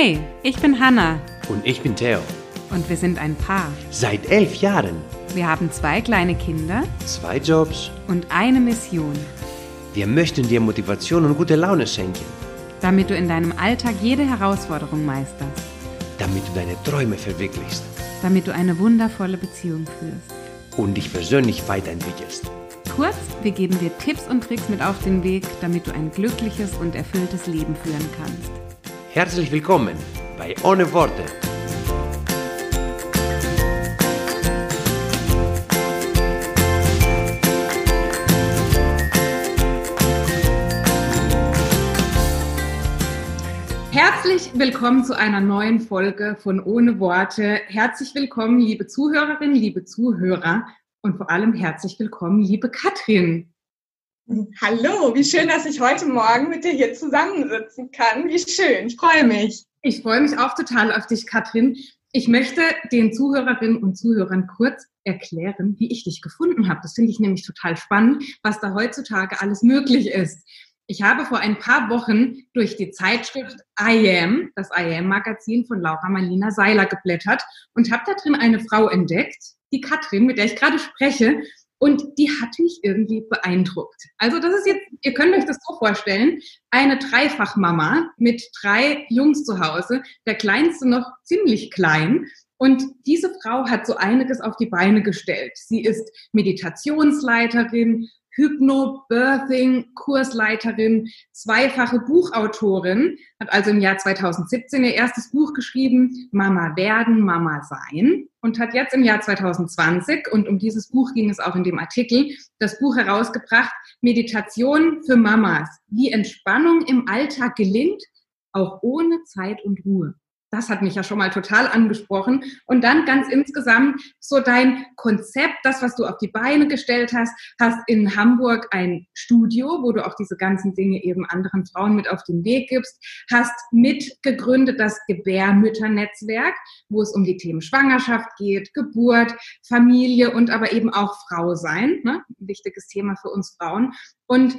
Hey, ich bin Hanna Und ich bin Theo. und wir sind ein Paar. Seit elf Jahren. Wir haben zwei kleine Kinder Zwei Jobs. und eine Mission, Wir möchten dir Motivation und gute Laune schenken, damit du in deinem Alltag jede Herausforderung meisterst, damit du deine Träume verwirklichst damit du eine wundervolle Beziehung führst. und dich persönlich weiterentwickelst. Kurz, wir geben dir Tipps und Tricks mit auf den Weg, damit du ein glückliches und erfülltes Leben führen kannst. Herzlich willkommen bei Ohne Worte. Herzlich willkommen zu einer neuen Folge von Ohne Worte. Herzlich willkommen, liebe Zuhörerinnen, liebe Zuhörer und vor allem herzlich willkommen, liebe Katrin. Hallo, wie schön, dass ich heute Morgen mit dir hier zusammensitzen kann. Wie schön, ich freue mich. Ich freue mich auch total auf dich, Katrin. Ich möchte den Zuhörerinnen und Zuhörern kurz erklären, wie ich dich gefunden habe. Das finde ich nämlich total spannend, was da heutzutage alles möglich ist. Ich habe vor ein paar Wochen durch die Zeitschrift I Am, das I Am Magazin von Laura Marlina Seiler geblättert und habe da drin eine Frau entdeckt, die Katrin, mit der ich gerade spreche. Und die hat mich irgendwie beeindruckt. Also das ist jetzt, ihr könnt euch das so vorstellen, eine Dreifachmama mit drei Jungs zu Hause, der kleinste noch ziemlich klein. Und diese Frau hat so einiges auf die Beine gestellt. Sie ist Meditationsleiterin, Hypnobirthing, Kursleiterin, zweifache Buchautorin, hat also im Jahr 2017 ihr erstes Buch geschrieben, Mama werden, Mama sein und hat jetzt im Jahr 2020, und um dieses Buch ging es auch in dem Artikel, das Buch herausgebracht, Meditation für Mamas, wie Entspannung im Alltag gelingt, auch ohne Zeit und Ruhe. Das hat mich ja schon mal total angesprochen. Und dann ganz insgesamt so dein Konzept, das, was du auf die Beine gestellt hast, hast in Hamburg ein Studio, wo du auch diese ganzen Dinge eben anderen Frauen mit auf den Weg gibst, hast mitgegründet das Gebärmütternetzwerk, wo es um die Themen Schwangerschaft geht, Geburt, Familie und aber eben auch Frau sein. Ne? Wichtiges Thema für uns Frauen. Und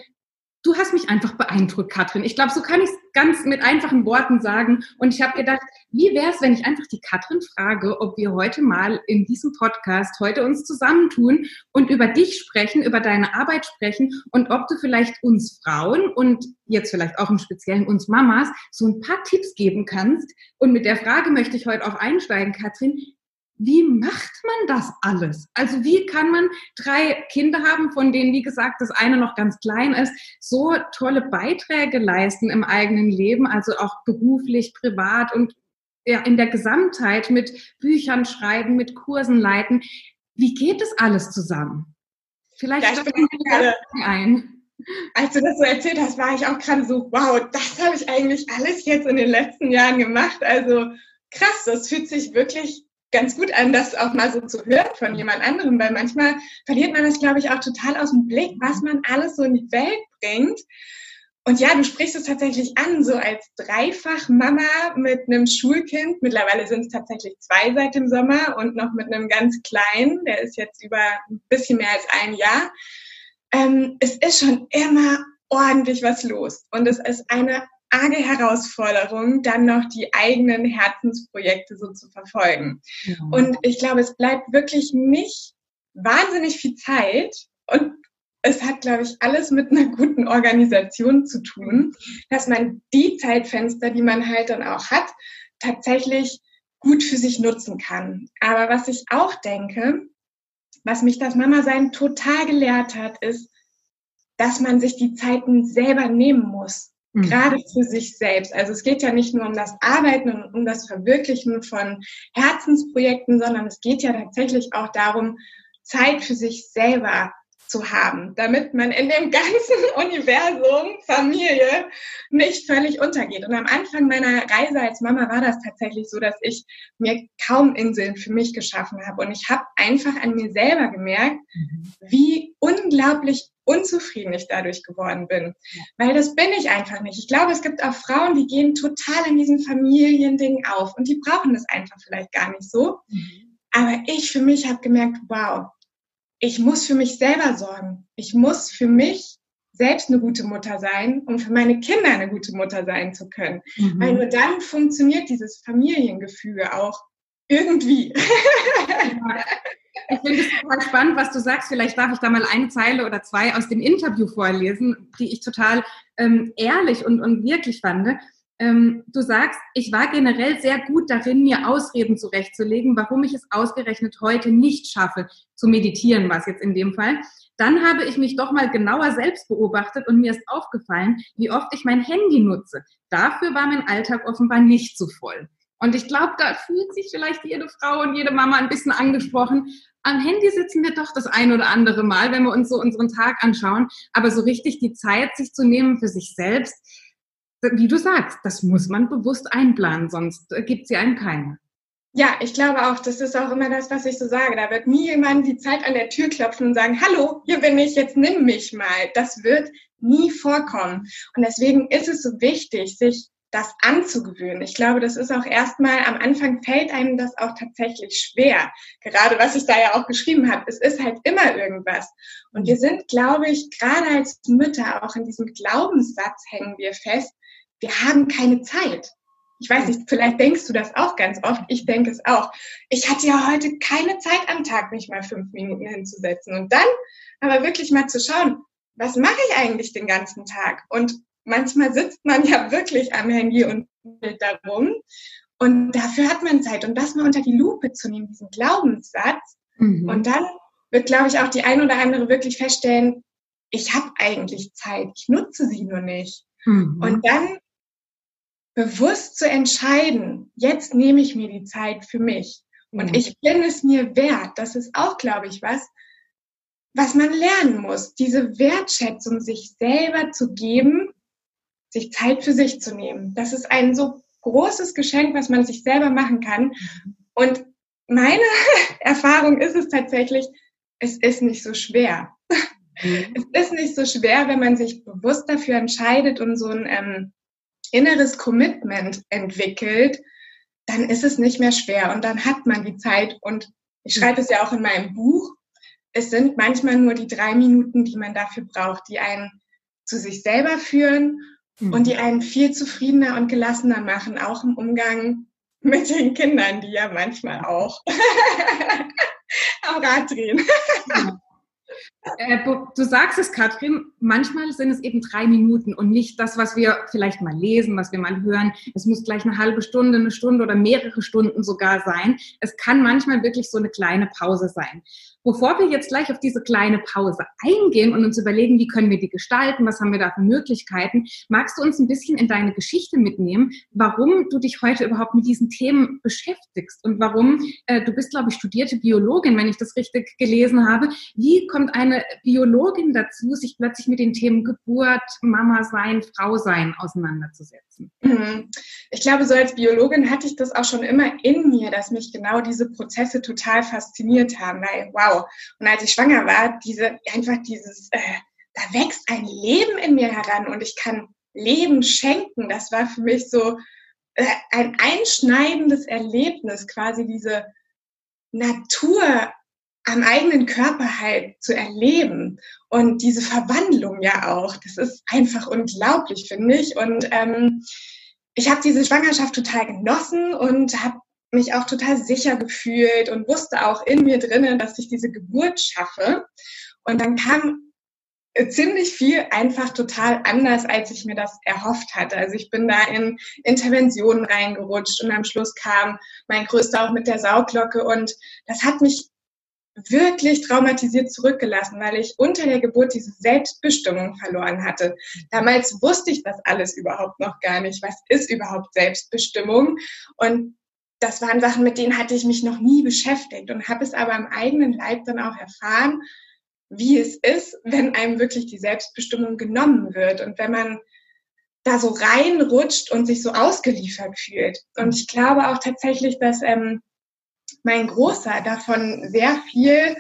Du hast mich einfach beeindruckt, Katrin. Ich glaube, so kann ich es ganz mit einfachen Worten sagen. Und ich habe gedacht, wie wäre es, wenn ich einfach die Katrin frage, ob wir heute mal in diesem Podcast heute uns zusammentun und über dich sprechen, über deine Arbeit sprechen und ob du vielleicht uns Frauen und jetzt vielleicht auch im Speziellen uns Mamas so ein paar Tipps geben kannst. Und mit der Frage möchte ich heute auch einsteigen, Katrin wie macht man das alles? Also wie kann man drei Kinder haben, von denen, wie gesagt, das eine noch ganz klein ist, so tolle Beiträge leisten im eigenen Leben, also auch beruflich, privat und ja, in der Gesamtheit mit Büchern schreiben, mit Kursen leiten. Wie geht das alles zusammen? Vielleicht Ja, ich steigen wir ein. Als du das so erzählt hast, war ich auch gerade so, wow, das habe ich eigentlich alles jetzt in den letzten Jahren gemacht. Also krass, das fühlt sich wirklich ganz gut an, das auch mal so zu hören von jemand anderem, weil manchmal verliert man das, glaube ich, auch total aus dem Blick, was man alles so in die Welt bringt. Und ja, du sprichst es tatsächlich an, so als Dreifach-Mama mit einem Schulkind. Mittlerweile sind es tatsächlich zwei seit dem Sommer und noch mit einem ganz kleinen, der ist jetzt über ein bisschen mehr als ein Jahr. Ähm, es ist schon immer ordentlich was los. Und es ist eine arge Herausforderung, dann noch die eigenen Herzensprojekte so zu verfolgen. Und ich glaube, es bleibt wirklich nicht wahnsinnig viel Zeit und es hat, glaube ich, alles mit einer guten Organisation zu tun, dass man die Zeitfenster, die man halt dann auch hat, tatsächlich gut für sich nutzen kann. Aber was ich auch denke, was mich das Mama-Sein total gelehrt hat, ist, dass man sich die Zeiten selber nehmen muss. Gerade für sich selbst. Also es geht ja nicht nur um das Arbeiten und um das Verwirklichen von Herzensprojekten, sondern es geht ja tatsächlich auch darum, Zeit für sich selber zu haben, damit man in dem ganzen Universum Familie nicht völlig untergeht. Und am Anfang meiner Reise als Mama war das tatsächlich so, dass ich mir kaum Inseln für mich geschaffen habe. Und ich habe einfach an mir selber gemerkt, wie unglaublich unzufrieden ich dadurch geworden bin. Weil das bin ich einfach nicht. Ich glaube, es gibt auch Frauen, die gehen total in diesen Familiending auf und die brauchen das einfach vielleicht gar nicht so. Aber ich für mich habe gemerkt, wow, ich muss für mich selber sorgen. Ich muss für mich selbst eine gute Mutter sein, um für meine Kinder eine gute Mutter sein zu können. Mhm. Weil nur dann funktioniert dieses Familiengefüge auch irgendwie. Ich finde es total spannend, was du sagst. Vielleicht darf ich da mal eine Zeile oder zwei aus dem Interview vorlesen, die ich total ähm, ehrlich und, und wirklich fand. Ähm, du sagst, ich war generell sehr gut darin, mir Ausreden zurechtzulegen, warum ich es ausgerechnet heute nicht schaffe, zu meditieren, was jetzt in dem Fall. Dann habe ich mich doch mal genauer selbst beobachtet und mir ist aufgefallen, wie oft ich mein Handy nutze. Dafür war mein Alltag offenbar nicht so voll. Und ich glaube, da fühlt sich vielleicht jede Frau und jede Mama ein bisschen angesprochen. Am Handy sitzen wir doch das ein oder andere Mal, wenn wir uns so unseren Tag anschauen. Aber so richtig die Zeit, sich zu nehmen für sich selbst, wie du sagst, das muss man bewusst einplanen, sonst gibt sie einem keine. Ja, ich glaube auch, das ist auch immer das, was ich so sage. Da wird nie jemand die Zeit an der Tür klopfen und sagen, hallo, hier bin ich, jetzt nimm mich mal. Das wird nie vorkommen. Und deswegen ist es so wichtig, sich das anzugewöhnen. Ich glaube, das ist auch erstmal, am Anfang fällt einem das auch tatsächlich schwer. Gerade was ich da ja auch geschrieben habe, es ist halt immer irgendwas. Und wir sind, glaube ich, gerade als Mütter auch in diesem Glaubenssatz hängen wir fest, wir haben keine Zeit. Ich weiß nicht, vielleicht denkst du das auch ganz oft. Ich denke es auch. Ich hatte ja heute keine Zeit am Tag, mich mal fünf Minuten hinzusetzen. Und dann aber wirklich mal zu schauen, was mache ich eigentlich den ganzen Tag? Und manchmal sitzt man ja wirklich am Handy und darum. Und dafür hat man Zeit. Und das mal unter die Lupe zu nehmen, diesen Glaubenssatz. Mhm. Und dann wird, glaube ich, auch die ein oder andere wirklich feststellen, ich habe eigentlich Zeit, ich nutze sie nur nicht. Mhm. Und dann bewusst zu entscheiden, jetzt nehme ich mir die Zeit für mich. Und mhm. ich bin es mir wert. Das ist auch, glaube ich, was, was man lernen muss. Diese Wertschätzung sich selber zu geben, sich Zeit für sich zu nehmen. Das ist ein so großes Geschenk, was man sich selber machen kann. Und meine Erfahrung ist es tatsächlich, es ist nicht so schwer. Mhm. Es ist nicht so schwer, wenn man sich bewusst dafür entscheidet und so ein ähm, inneres Commitment entwickelt, dann ist es nicht mehr schwer und dann hat man die Zeit. Und ich schreibe es ja auch in meinem Buch. Es sind manchmal nur die drei Minuten, die man dafür braucht, die einen zu sich selber führen mhm. und die einen viel zufriedener und gelassener machen, auch im Umgang mit den Kindern, die ja manchmal auch am Rad drehen. Äh, du sagst es, Katrin, manchmal sind es eben drei Minuten und nicht das, was wir vielleicht mal lesen, was wir mal hören. Es muss gleich eine halbe Stunde, eine Stunde oder mehrere Stunden sogar sein. Es kann manchmal wirklich so eine kleine Pause sein. Bevor wir jetzt gleich auf diese kleine Pause eingehen und uns überlegen, wie können wir die gestalten, was haben wir da für Möglichkeiten, magst du uns ein bisschen in deine Geschichte mitnehmen, warum du dich heute überhaupt mit diesen Themen beschäftigst und warum, äh, du bist, glaube ich, studierte Biologin, wenn ich das richtig gelesen habe. Wie kommt eine Biologin dazu, sich plötzlich mit den Themen Geburt, Mama sein, Frau sein auseinanderzusetzen? Mhm. Ich glaube, so als Biologin hatte ich das auch schon immer in mir, dass mich genau diese Prozesse total fasziniert haben, weil wow, Und als ich schwanger war, diese, einfach dieses, äh, da wächst ein Leben in mir heran und ich kann Leben schenken. Das war für mich so äh, ein einschneidendes Erlebnis, quasi diese Natur am eigenen Körper halt zu erleben und diese Verwandlung ja auch. Das ist einfach unglaublich, finde ich. Und ähm, ich habe diese Schwangerschaft total genossen und habe mich auch total sicher gefühlt und wusste auch in mir drinnen, dass ich diese Geburt schaffe. Und dann kam ziemlich viel einfach total anders, als ich mir das erhofft hatte. Also ich bin da in Interventionen reingerutscht und am Schluss kam mein Größter auch mit der Sauglocke und das hat mich wirklich traumatisiert zurückgelassen, weil ich unter der Geburt diese Selbstbestimmung verloren hatte. Damals wusste ich das alles überhaupt noch gar nicht. Was ist überhaupt Selbstbestimmung? Und das waren Sachen, mit denen hatte ich mich noch nie beschäftigt und habe es aber am eigenen Leib dann auch erfahren, wie es ist, wenn einem wirklich die Selbstbestimmung genommen wird und wenn man da so reinrutscht und sich so ausgeliefert fühlt. Und ich glaube auch tatsächlich, dass ähm, mein Großer davon sehr viel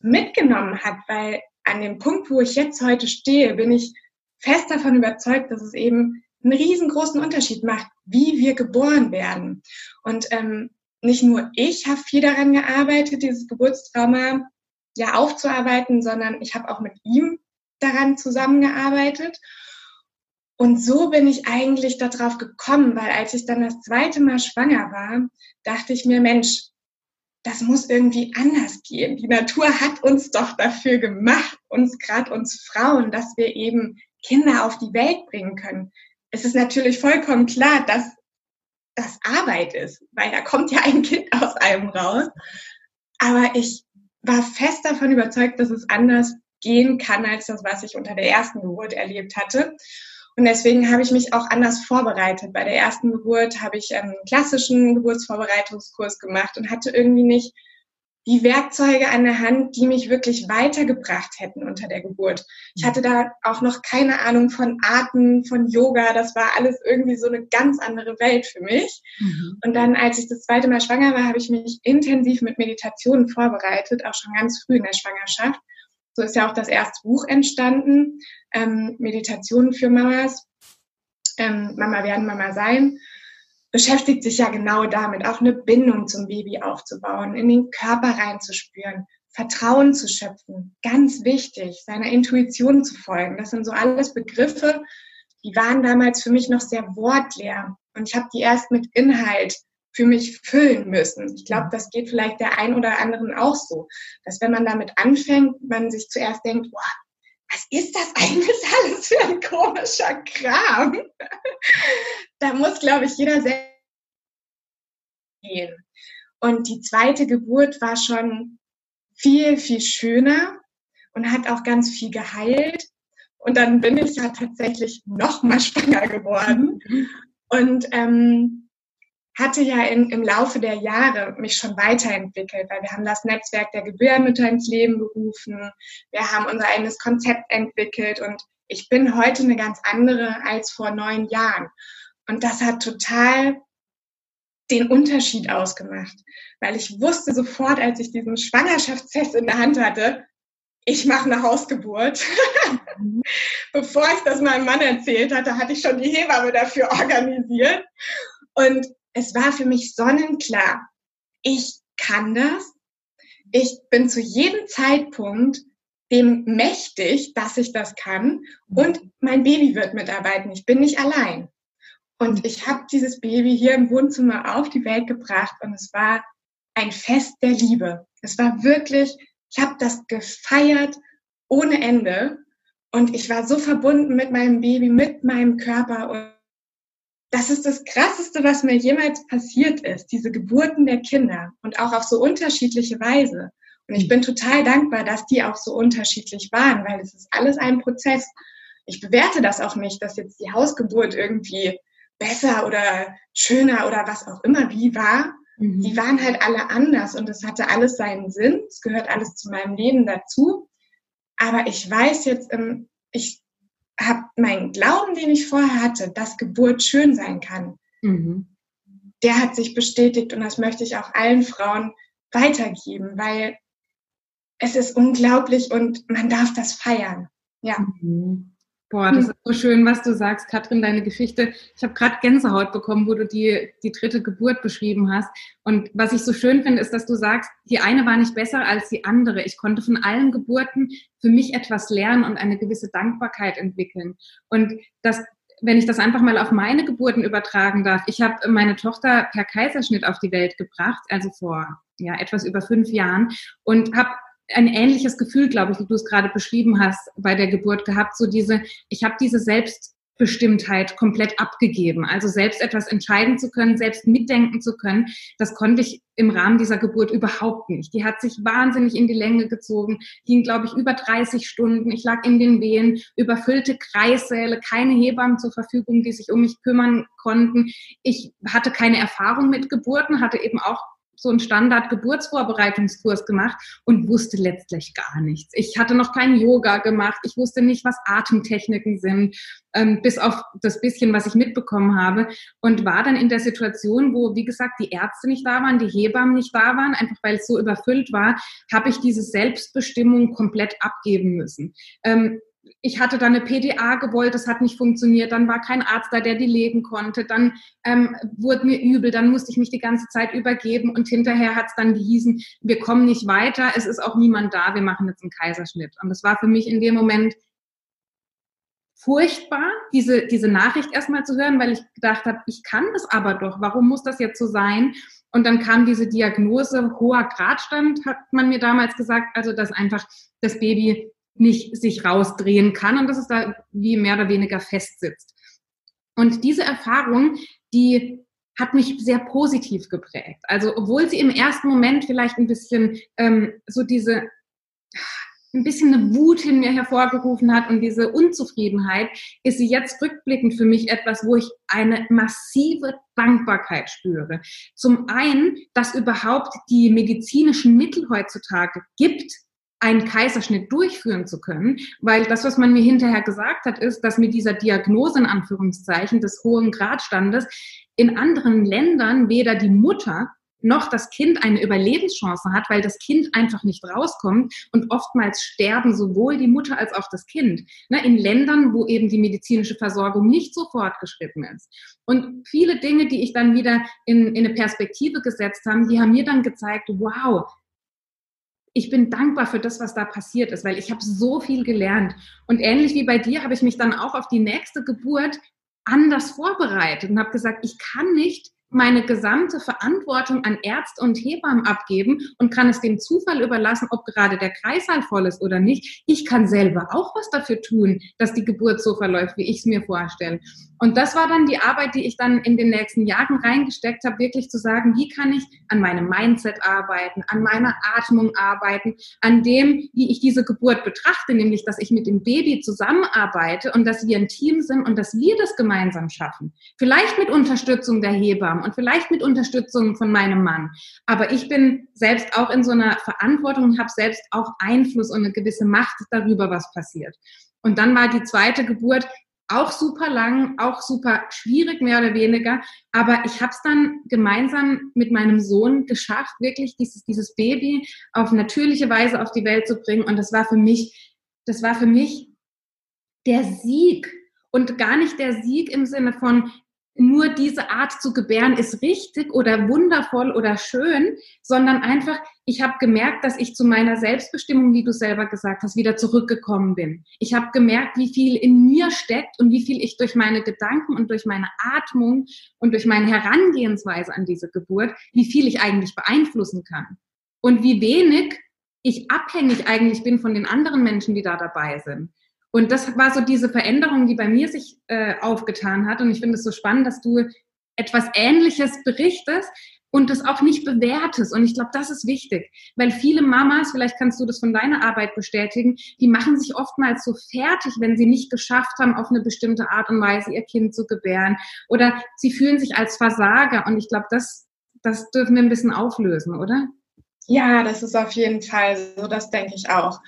mitgenommen hat, weil an dem Punkt, wo ich jetzt heute stehe, bin ich fest davon überzeugt, dass es eben einen riesengroßen Unterschied macht, wie wir geboren werden. Und ähm, nicht nur ich habe viel daran gearbeitet, dieses Geburtstrauma ja aufzuarbeiten, sondern ich habe auch mit ihm daran zusammengearbeitet. Und so bin ich eigentlich darauf gekommen, weil als ich dann das zweite Mal schwanger war, dachte ich mir, Mensch, das muss irgendwie anders gehen. Die Natur hat uns doch dafür gemacht, uns gerade uns Frauen, dass wir eben Kinder auf die Welt bringen können. Es ist natürlich vollkommen klar, dass das Arbeit ist, weil da kommt ja ein Kind aus einem raus. Aber ich war fest davon überzeugt, dass es anders gehen kann als das, was ich unter der ersten Geburt erlebt hatte. Und deswegen habe ich mich auch anders vorbereitet. Bei der ersten Geburt habe ich einen klassischen Geburtsvorbereitungskurs gemacht und hatte irgendwie nicht die Werkzeuge an der Hand, die mich wirklich weitergebracht hätten unter der Geburt. Ich hatte da auch noch keine Ahnung von Arten, von Yoga. Das war alles irgendwie so eine ganz andere Welt für mich. Mhm. Und dann, als ich das zweite Mal schwanger war, habe ich mich intensiv mit Meditationen vorbereitet, auch schon ganz früh in der Schwangerschaft. So ist ja auch das erste Buch entstanden, ähm, Meditationen für Mamas, ähm, Mama werden, Mama sein, beschäftigt sich ja genau damit, auch eine Bindung zum Baby aufzubauen, in den Körper reinzuspüren, Vertrauen zu schöpfen, ganz wichtig, seiner Intuition zu folgen. Das sind so alles Begriffe, die waren damals für mich noch sehr wortleer. Und ich habe die erst mit Inhalt für mich füllen müssen. Ich glaube, das geht vielleicht der ein oder anderen auch so, dass wenn man damit anfängt, man sich zuerst denkt, boah, was ist das eigentlich alles für ein komischer Kram? da muss, glaube ich, jeder selbst gehen. Und die zweite Geburt war schon viel, viel schöner und hat auch ganz viel geheilt. Und dann bin ich ja tatsächlich noch mal schwanger geworden. Mhm. Und ähm, hatte ja in, im Laufe der Jahre mich schon weiterentwickelt, weil wir haben das Netzwerk der Gebärmütter ins Leben gerufen, wir haben unser eigenes Konzept entwickelt und ich bin heute eine ganz andere als vor neun Jahren. Und das hat total den Unterschied ausgemacht, weil ich wusste sofort, als ich diesen Schwangerschaftstest in der Hand hatte, ich mache eine Hausgeburt. Bevor ich das meinem Mann erzählt hatte, hatte ich schon die Hebamme dafür organisiert. Und es war für mich sonnenklar, ich kann das. Ich bin zu jedem Zeitpunkt dem mächtig, dass ich das kann. Und mein Baby wird mitarbeiten. Ich bin nicht allein. Und ich habe dieses Baby hier im Wohnzimmer auf die Welt gebracht und es war ein Fest der Liebe. Es war wirklich, ich habe das gefeiert ohne Ende und ich war so verbunden mit meinem Baby, mit meinem Körper das ist das Krasseste, was mir jemals passiert ist, diese Geburten der Kinder und auch auf so unterschiedliche Weise. Und ich bin total dankbar, dass die auch so unterschiedlich waren, weil es ist alles ein Prozess. Ich bewerte das auch nicht, dass jetzt die Hausgeburt irgendwie besser oder schöner oder was auch immer wie war. Mhm. Die waren halt alle anders und es hatte alles seinen Sinn. Es gehört alles zu meinem Leben dazu. Aber ich weiß jetzt, ich habe meinen Glauben, den ich vorher hatte, dass Geburt schön sein kann, mhm. der hat sich bestätigt und das möchte ich auch allen Frauen weitergeben, weil es ist unglaublich und man darf das feiern. Ja. Mhm. Boah, das ist so schön, was du sagst, Katrin, deine Geschichte. Ich habe gerade Gänsehaut bekommen, wo du die, die dritte Geburt beschrieben hast. Und was ich so schön finde, ist, dass du sagst, die eine war nicht besser als die andere. Ich konnte von allen Geburten für mich etwas lernen und eine gewisse Dankbarkeit entwickeln. Und das, wenn ich das einfach mal auf meine Geburten übertragen darf, ich habe meine Tochter per Kaiserschnitt auf die Welt gebracht, also vor ja, etwas über fünf Jahren und habe ein ähnliches Gefühl, glaube ich, wie du es gerade beschrieben hast, bei der Geburt gehabt. So diese, ich habe diese Selbstbestimmtheit komplett abgegeben. Also selbst etwas entscheiden zu können, selbst mitdenken zu können, das konnte ich im Rahmen dieser Geburt überhaupt nicht. Die hat sich wahnsinnig in die Länge gezogen, ging, glaube ich, über 30 Stunden. Ich lag in den Wehen, überfüllte Kreissäle, keine Hebammen zur Verfügung, die sich um mich kümmern konnten. Ich hatte keine Erfahrung mit Geburten, hatte eben auch so einen Standard-Geburtsvorbereitungskurs gemacht und wusste letztlich gar nichts. Ich hatte noch kein Yoga gemacht. Ich wusste nicht, was Atemtechniken sind, ähm, bis auf das bisschen, was ich mitbekommen habe. Und war dann in der Situation, wo, wie gesagt, die Ärzte nicht da waren, die Hebammen nicht da waren, einfach weil es so überfüllt war, habe ich diese Selbstbestimmung komplett abgeben müssen. Ähm, ich hatte dann eine PDA gewollt, das hat nicht funktioniert, dann war kein Arzt da, der die legen konnte, dann ähm, wurde mir übel, dann musste ich mich die ganze Zeit übergeben und hinterher hat es dann gehießen, wir kommen nicht weiter, es ist auch niemand da, wir machen jetzt einen Kaiserschnitt. Und das war für mich in dem Moment furchtbar, diese, diese Nachricht erstmal zu hören, weil ich gedacht habe, ich kann das aber doch, warum muss das jetzt so sein? Und dann kam diese Diagnose, hoher Gradstand, hat man mir damals gesagt, also dass einfach das Baby nicht sich rausdrehen kann und dass es da wie mehr oder weniger festsitzt. Und diese Erfahrung, die hat mich sehr positiv geprägt. Also obwohl sie im ersten Moment vielleicht ein bisschen ähm, so diese ein bisschen eine Wut in mir hervorgerufen hat und diese Unzufriedenheit, ist sie jetzt rückblickend für mich etwas, wo ich eine massive Dankbarkeit spüre. Zum einen, dass überhaupt die medizinischen Mittel heutzutage gibt, einen Kaiserschnitt durchführen zu können, weil das, was man mir hinterher gesagt hat, ist, dass mit dieser Diagnose in Anführungszeichen des hohen Gradstandes in anderen Ländern weder die Mutter noch das Kind eine Überlebenschance hat, weil das Kind einfach nicht rauskommt und oftmals sterben sowohl die Mutter als auch das Kind. Ne, in Ländern, wo eben die medizinische Versorgung nicht so fortgeschritten ist. Und viele Dinge, die ich dann wieder in, in eine Perspektive gesetzt habe, die haben mir dann gezeigt, wow, ich bin dankbar für das, was da passiert ist, weil ich habe so viel gelernt. Und ähnlich wie bei dir habe ich mich dann auch auf die nächste Geburt anders vorbereitet und habe gesagt, ich kann nicht meine gesamte Verantwortung an Ärzte und Hebammen abgeben und kann es dem Zufall überlassen, ob gerade der Kreißsaal voll ist oder nicht. Ich kann selber auch was dafür tun, dass die Geburt so verläuft, wie ich es mir vorstelle. Und das war dann die Arbeit, die ich dann in den nächsten Jahren reingesteckt habe, wirklich zu sagen, wie kann ich an meinem Mindset arbeiten, an meiner Atmung arbeiten, an dem, wie ich diese Geburt betrachte, nämlich, dass ich mit dem Baby zusammenarbeite und dass wir ein Team sind und dass wir das gemeinsam schaffen. Vielleicht mit Unterstützung der Hebammen und vielleicht mit Unterstützung von meinem Mann. Aber ich bin selbst auch in so einer Verantwortung und habe selbst auch Einfluss und eine gewisse Macht darüber, was passiert. Und dann war die zweite Geburt auch super lang, auch super schwierig, mehr oder weniger. Aber ich habe es dann gemeinsam mit meinem Sohn geschafft, wirklich dieses, dieses Baby auf natürliche Weise auf die Welt zu bringen. Und das war für mich, das war für mich der Sieg. Und gar nicht der Sieg im Sinne von, nur diese Art zu gebären ist richtig oder wundervoll oder schön, sondern einfach, ich habe gemerkt, dass ich zu meiner Selbstbestimmung, wie du selber gesagt hast, wieder zurückgekommen bin. Ich habe gemerkt, wie viel in mir steckt und wie viel ich durch meine Gedanken und durch meine Atmung und durch meine Herangehensweise an diese Geburt, wie viel ich eigentlich beeinflussen kann. Und wie wenig ich abhängig eigentlich bin von den anderen Menschen, die da dabei sind. Und das war so diese Veränderung, die bei mir sich äh, aufgetan hat. Und ich finde es so spannend, dass du etwas Ähnliches berichtest und das auch nicht bewertest. Und ich glaube, das ist wichtig, weil viele Mamas, vielleicht kannst du das von deiner Arbeit bestätigen, die machen sich oftmals so fertig, wenn sie nicht geschafft haben, auf eine bestimmte Art und Weise ihr Kind zu gebären. Oder sie fühlen sich als Versager. Und ich glaube, das, das dürfen wir ein bisschen auflösen, oder? Ja, das ist auf jeden Fall so, das denke ich auch.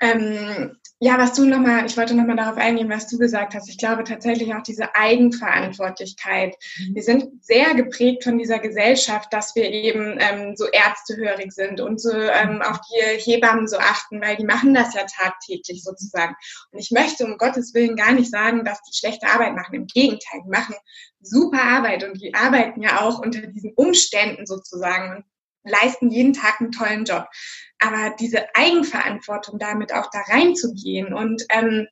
Ähm, ja, was du nochmal, ich wollte nochmal darauf eingehen, was du gesagt hast. Ich glaube tatsächlich auch diese Eigenverantwortlichkeit. Mhm. Wir sind sehr geprägt von dieser Gesellschaft, dass wir eben ähm, so ärztehörig sind und so ähm, auf die Hebammen so achten, weil die machen das ja tagtäglich sozusagen. Und ich möchte um Gottes Willen gar nicht sagen, dass die schlechte Arbeit machen. Im Gegenteil, die machen super Arbeit und die arbeiten ja auch unter diesen Umständen sozusagen und leisten jeden Tag einen tollen Job. Aber diese Eigenverantwortung damit auch da reinzugehen und ähm,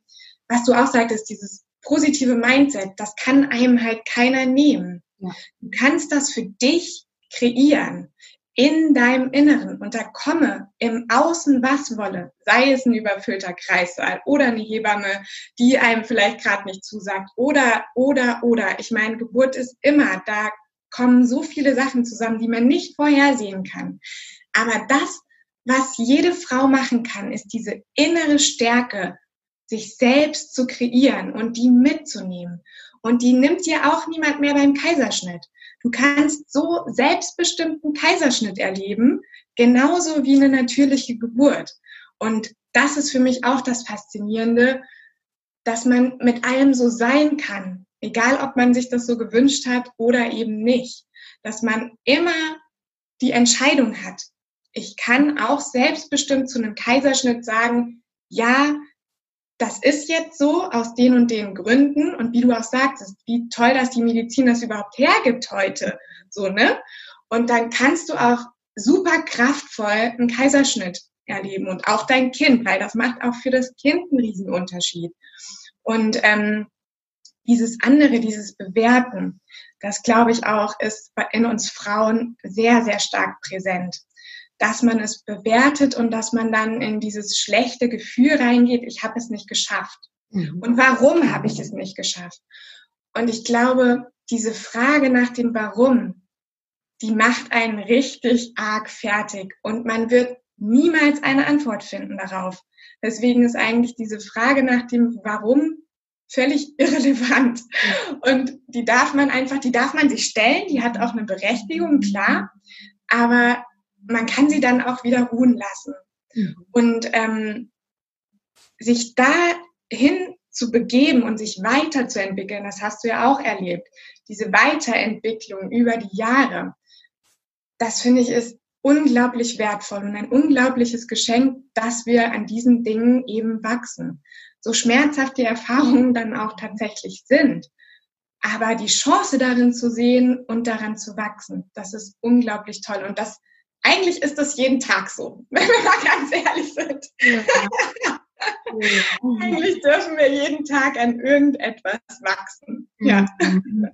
was du auch sagtest, dieses positive Mindset, das kann einem halt keiner nehmen. Ja. Du kannst das für dich kreieren in deinem Inneren und da komme im Außen was wolle, sei es ein überfüllter Kreissaal oder eine Hebamme, die einem vielleicht gerade nicht zusagt oder, oder, oder. Ich meine, Geburt ist immer, da kommen so viele Sachen zusammen, die man nicht vorhersehen kann. Aber das, was jede Frau machen kann, ist diese innere Stärke, sich selbst zu kreieren und die mitzunehmen. Und die nimmt dir auch niemand mehr beim Kaiserschnitt. Du kannst so selbstbestimmten Kaiserschnitt erleben, genauso wie eine natürliche Geburt. Und das ist für mich auch das Faszinierende, dass man mit allem so sein kann, egal ob man sich das so gewünscht hat oder eben nicht, dass man immer die Entscheidung hat. Ich kann auch selbstbestimmt zu einem Kaiserschnitt sagen, ja, das ist jetzt so aus den und den Gründen und wie du auch sagst, wie toll, dass die Medizin das überhaupt hergibt heute, so, ne? Und dann kannst du auch super kraftvoll einen Kaiserschnitt erleben und auch dein Kind, weil das macht auch für das Kind einen Riesenunterschied. Und ähm, dieses andere, dieses Bewerten, das glaube ich auch, ist in uns Frauen sehr, sehr stark präsent. Dass man es bewertet und dass man dann in dieses schlechte Gefühl reingeht, ich habe es nicht geschafft. Mhm. Und warum habe ich es nicht geschafft? Und ich glaube, diese Frage nach dem Warum, die macht einen richtig arg fertig und man wird niemals eine Antwort finden darauf. Deswegen ist eigentlich diese Frage nach dem Warum völlig irrelevant. Und die darf man einfach, die darf man sich stellen, die hat auch eine Berechtigung, klar, aber man kann sie dann auch wieder ruhen lassen. Mhm. Und ähm, sich dahin zu begeben und sich weiterzuentwickeln, das hast du ja auch erlebt, diese Weiterentwicklung über die Jahre, das finde ich ist unglaublich wertvoll und ein unglaubliches Geschenk, dass wir an diesen Dingen eben wachsen. So schmerzhaft die Erfahrungen dann auch tatsächlich sind. Aber die Chance darin zu sehen und daran zu wachsen, das ist unglaublich toll. Und das, eigentlich ist das jeden Tag so, wenn wir mal ganz ehrlich sind. Ja. eigentlich dürfen wir jeden Tag an irgendetwas wachsen. Ja. Mhm.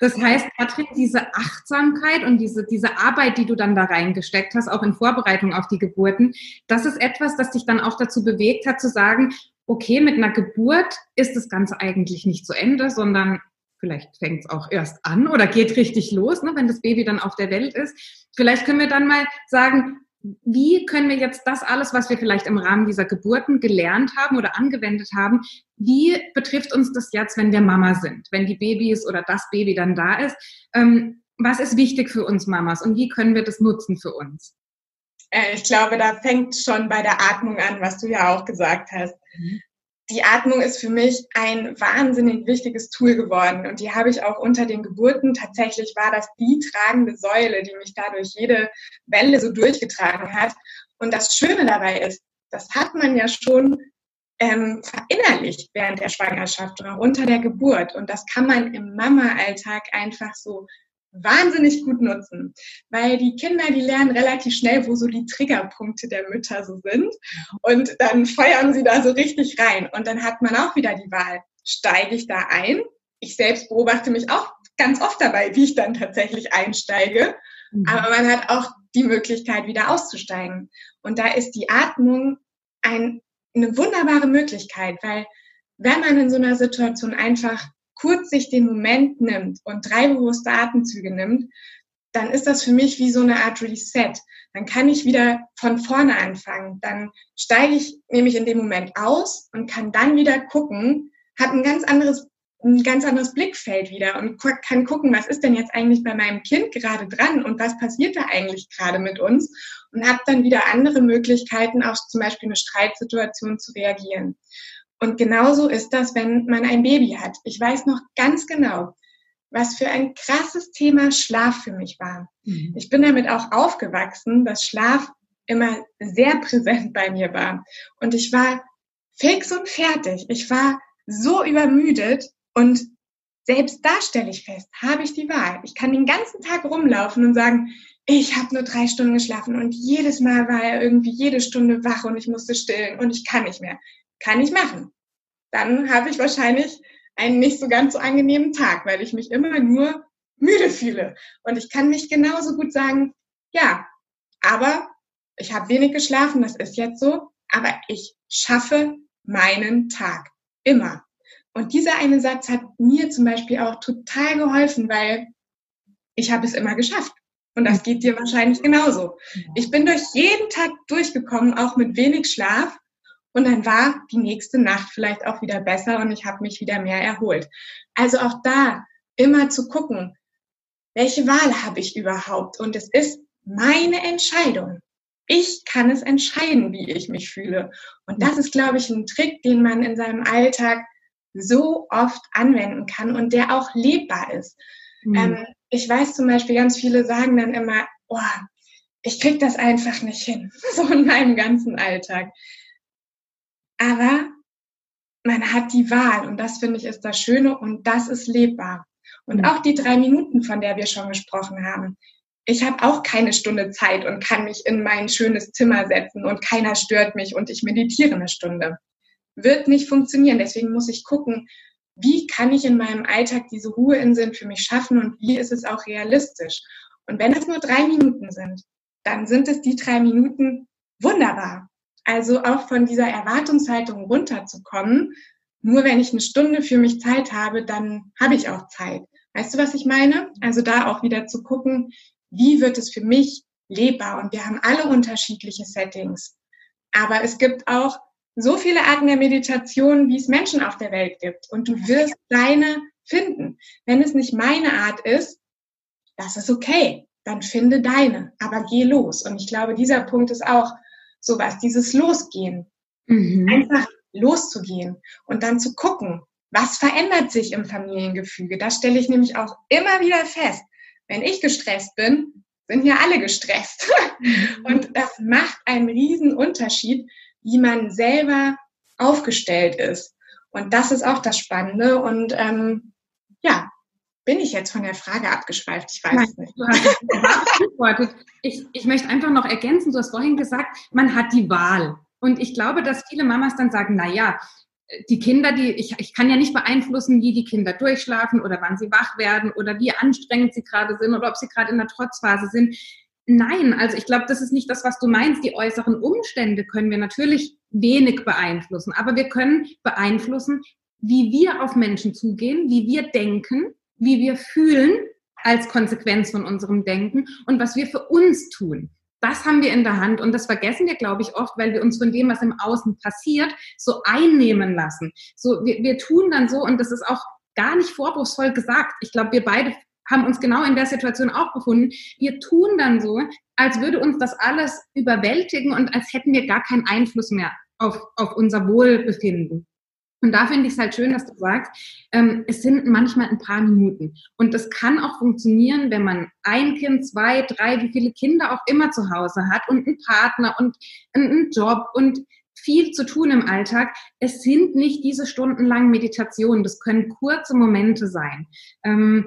Das heißt, Katrin, diese Achtsamkeit und diese, diese Arbeit, die du dann da reingesteckt hast, auch in Vorbereitung auf die Geburten, das ist etwas, das dich dann auch dazu bewegt hat, zu sagen, okay, mit einer Geburt ist das Ganze eigentlich nicht zu Ende, sondern vielleicht fängt es auch erst an oder geht richtig los, ne, wenn das Baby dann auf der Welt ist. Vielleicht können wir dann mal sagen, wie können wir jetzt das alles, was wir vielleicht im Rahmen dieser Geburten gelernt haben oder angewendet haben, wie betrifft uns das jetzt, wenn wir Mama sind, wenn die Babys oder das Baby dann da ist? Ähm, was ist wichtig für uns Mamas und wie können wir das nutzen für uns? Äh, ich glaube, da fängt schon bei der Atmung an, was du ja auch gesagt hast. Mhm die Atmung ist für mich ein wahnsinnig wichtiges Tool geworden und die habe ich auch unter den Geburten. Tatsächlich war das die tragende Säule, die mich dadurch jede Welle so durchgetragen hat. Und das Schöne dabei ist, das hat man ja schon ähm, verinnerlicht während der Schwangerschaft oder unter der Geburt. Und das kann man im Mama-Alltag einfach so wahnsinnig gut nutzen, weil die Kinder, die lernen relativ schnell, wo so die Triggerpunkte der Mütter so sind und dann feuern sie da so richtig rein und dann hat man auch wieder die Wahl, steige ich da ein? Ich selbst beobachte mich auch ganz oft dabei, wie ich dann tatsächlich einsteige, mhm. aber man hat auch die Möglichkeit, wieder auszusteigen. Und da ist die Atmung ein, eine wunderbare Möglichkeit, weil wenn man in so einer Situation einfach kurz sich den Moment nimmt und drei bewusste Atemzüge nimmt, dann ist das für mich wie so eine Art Reset. Dann kann ich wieder von vorne anfangen. Dann steige ich nämlich in dem Moment aus und kann dann wieder gucken, hat ein ganz anderes ein ganz anderes Blickfeld wieder und kann gucken, was ist denn jetzt eigentlich bei meinem Kind gerade dran und was passiert da eigentlich gerade mit uns und habe dann wieder andere Möglichkeiten, auf zum Beispiel eine Streitsituation zu reagieren. Und genauso ist das, wenn man ein Baby hat. Ich weiß noch ganz genau, was für ein krasses Thema Schlaf für mich war. Mhm. Ich bin damit auch aufgewachsen, dass Schlaf immer sehr präsent bei mir war. Und ich war fix und fertig. Ich war so übermüdet und selbst da stelle ich fest, habe ich die Wahl. Ich kann den ganzen Tag rumlaufen und sagen, ich habe nur drei Stunden geschlafen und jedes Mal war er irgendwie jede Stunde wach und ich musste stillen und ich kann nicht mehr. Kann ich machen. Dann habe ich wahrscheinlich einen nicht so ganz so angenehmen Tag, weil ich mich immer nur müde fühle. Und ich kann mich genauso gut sagen, ja, aber ich habe wenig geschlafen, das ist jetzt so, aber ich schaffe meinen Tag immer. Und dieser eine Satz hat mir zum Beispiel auch total geholfen, weil ich habe es immer geschafft. Und das geht dir wahrscheinlich genauso. Ich bin durch jeden Tag durchgekommen, auch mit wenig Schlaf. Und dann war die nächste Nacht vielleicht auch wieder besser und ich habe mich wieder mehr erholt. Also auch da immer zu gucken, welche Wahl habe ich überhaupt? Und es ist meine Entscheidung. Ich kann es entscheiden, wie ich mich fühle. Und das ist, glaube ich, ein Trick, den man in seinem Alltag so oft anwenden kann und der auch lebbar ist. Mhm. Ähm, ich weiß zum Beispiel, ganz viele sagen dann immer, oh, ich krieg das einfach nicht hin, so in meinem ganzen Alltag. Aber man hat die Wahl und das finde ich ist das Schöne und das ist lebbar. Und auch die drei Minuten, von der wir schon gesprochen haben. Ich habe auch keine Stunde Zeit und kann mich in mein schönes Zimmer setzen und keiner stört mich und ich meditiere eine Stunde. wird nicht funktionieren. Deswegen muss ich gucken, wie kann ich in meinem Alltag diese Ruheinseln für mich schaffen und wie ist es auch realistisch. Und wenn es nur drei Minuten sind, dann sind es die drei Minuten wunderbar. Also auch von dieser Erwartungshaltung runterzukommen. Nur wenn ich eine Stunde für mich Zeit habe, dann habe ich auch Zeit. Weißt du, was ich meine? Also da auch wieder zu gucken, wie wird es für mich lebbar? Und wir haben alle unterschiedliche Settings. Aber es gibt auch so viele Arten der Meditation, wie es Menschen auf der Welt gibt. Und du wirst deine finden. Wenn es nicht meine Art ist, das ist okay. Dann finde deine. Aber geh los. Und ich glaube, dieser Punkt ist auch sowas, dieses Losgehen. Mhm. Einfach loszugehen und dann zu gucken, was verändert sich im Familiengefüge. Das stelle ich nämlich auch immer wieder fest. Wenn ich gestresst bin, sind ja alle gestresst. Mhm. Und das macht einen riesen Unterschied, wie man selber aufgestellt ist. Und das ist auch das Spannende. Und ähm, ja, bin ich jetzt von der Frage abgeschweift? Ich weiß Nein, es nicht. Du hast beantwortet. Ich, ich möchte einfach noch ergänzen, du hast vorhin gesagt, man hat die Wahl. Und ich glaube, dass viele Mamas dann sagen, na ja, die Kinder, die, ich, ich kann ja nicht beeinflussen, wie die Kinder durchschlafen oder wann sie wach werden oder wie anstrengend sie gerade sind oder ob sie gerade in der Trotzphase sind. Nein, also ich glaube, das ist nicht das, was du meinst. Die äußeren Umstände können wir natürlich wenig beeinflussen, aber wir können beeinflussen, wie wir auf Menschen zugehen, wie wir denken, wie wir fühlen als Konsequenz von unserem Denken und was wir für uns tun. Das haben wir in der Hand und das vergessen wir, glaube ich, oft, weil wir uns von dem, was im Außen passiert, so einnehmen lassen. So, wir, wir tun dann so und das ist auch gar nicht vorwurfsvoll gesagt. Ich glaube, wir beide haben uns genau in der Situation auch befunden. Wir tun dann so, als würde uns das alles überwältigen und als hätten wir gar keinen Einfluss mehr auf, auf unser Wohlbefinden. Und da finde ich es halt schön, dass du sagst, ähm, es sind manchmal ein paar Minuten. Und das kann auch funktionieren, wenn man ein Kind, zwei, drei, wie viele Kinder auch immer zu Hause hat und einen Partner und einen Job und viel zu tun im Alltag. Es sind nicht diese stundenlangen Meditationen. Das können kurze Momente sein. Ähm,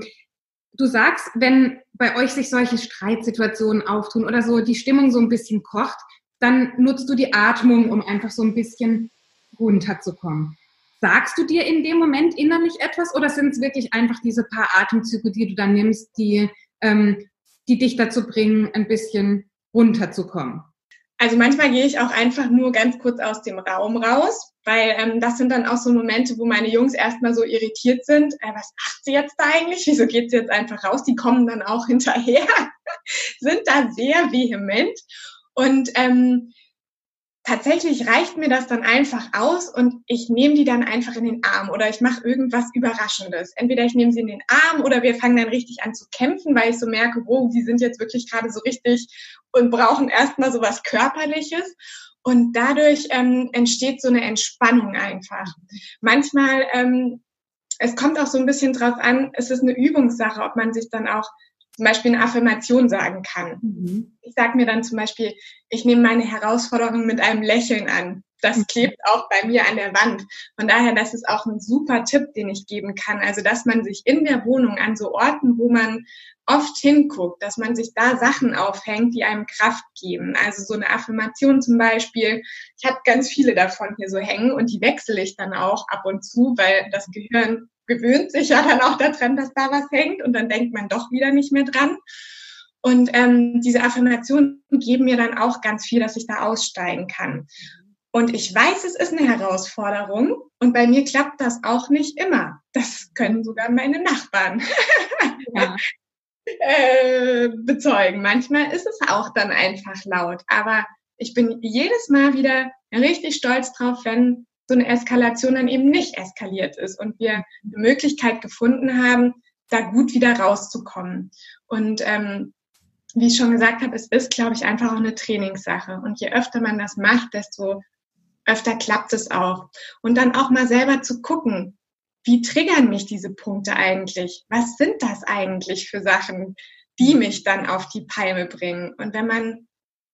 du sagst, wenn bei euch sich solche Streitsituationen auftun oder so die Stimmung so ein bisschen kocht, dann nutzt du die Atmung, um einfach so ein bisschen runterzukommen. Sagst du dir in dem Moment innerlich etwas oder sind es wirklich einfach diese paar Atemzüge, die du dann nimmst, die, ähm, die dich dazu bringen, ein bisschen runterzukommen? Also manchmal gehe ich auch einfach nur ganz kurz aus dem Raum raus, weil ähm, das sind dann auch so Momente, wo meine Jungs erstmal so irritiert sind. Äh, was macht sie jetzt da eigentlich? Wieso geht sie jetzt einfach raus? Die kommen dann auch hinterher, sind da sehr vehement. Und ähm, tatsächlich reicht mir das dann einfach aus und ich nehme die dann einfach in den Arm oder ich mache irgendwas Überraschendes. Entweder ich nehme sie in den Arm oder wir fangen dann richtig an zu kämpfen, weil ich so merke, wow, die sind jetzt wirklich gerade so richtig und brauchen erstmal so was Körperliches. Und dadurch ähm, entsteht so eine Entspannung einfach. Manchmal, ähm, es kommt auch so ein bisschen drauf an, es ist eine Übungssache, ob man sich dann auch zum Beispiel eine Affirmation sagen kann. Mhm. Ich sage mir dann zum Beispiel, ich nehme meine Herausforderung mit einem Lächeln an. Das mhm. klebt auch bei mir an der Wand. Von daher, das ist auch ein super Tipp, den ich geben kann. Also, dass man sich in der Wohnung an so Orten, wo man oft hinguckt, dass man sich da Sachen aufhängt, die einem Kraft geben. Also so eine Affirmation zum Beispiel. Ich habe ganz viele davon hier so hängen und die wechsle ich dann auch ab und zu, weil das Gehirn gewöhnt sich ja dann auch daran, dass da was hängt und dann denkt man doch wieder nicht mehr dran. Und ähm, diese Affirmationen geben mir dann auch ganz viel, dass ich da aussteigen kann. Und ich weiß, es ist eine Herausforderung und bei mir klappt das auch nicht immer. Das können sogar meine Nachbarn ja. äh, bezeugen. Manchmal ist es auch dann einfach laut, aber ich bin jedes Mal wieder richtig stolz drauf, wenn so eine Eskalation dann eben nicht eskaliert ist und wir eine Möglichkeit gefunden haben, da gut wieder rauszukommen. Und ähm, wie ich schon gesagt habe, es ist, glaube ich, einfach auch eine Trainingssache. Und je öfter man das macht, desto öfter klappt es auch. Und dann auch mal selber zu gucken, wie triggern mich diese Punkte eigentlich? Was sind das eigentlich für Sachen, die mich dann auf die Palme bringen? Und wenn man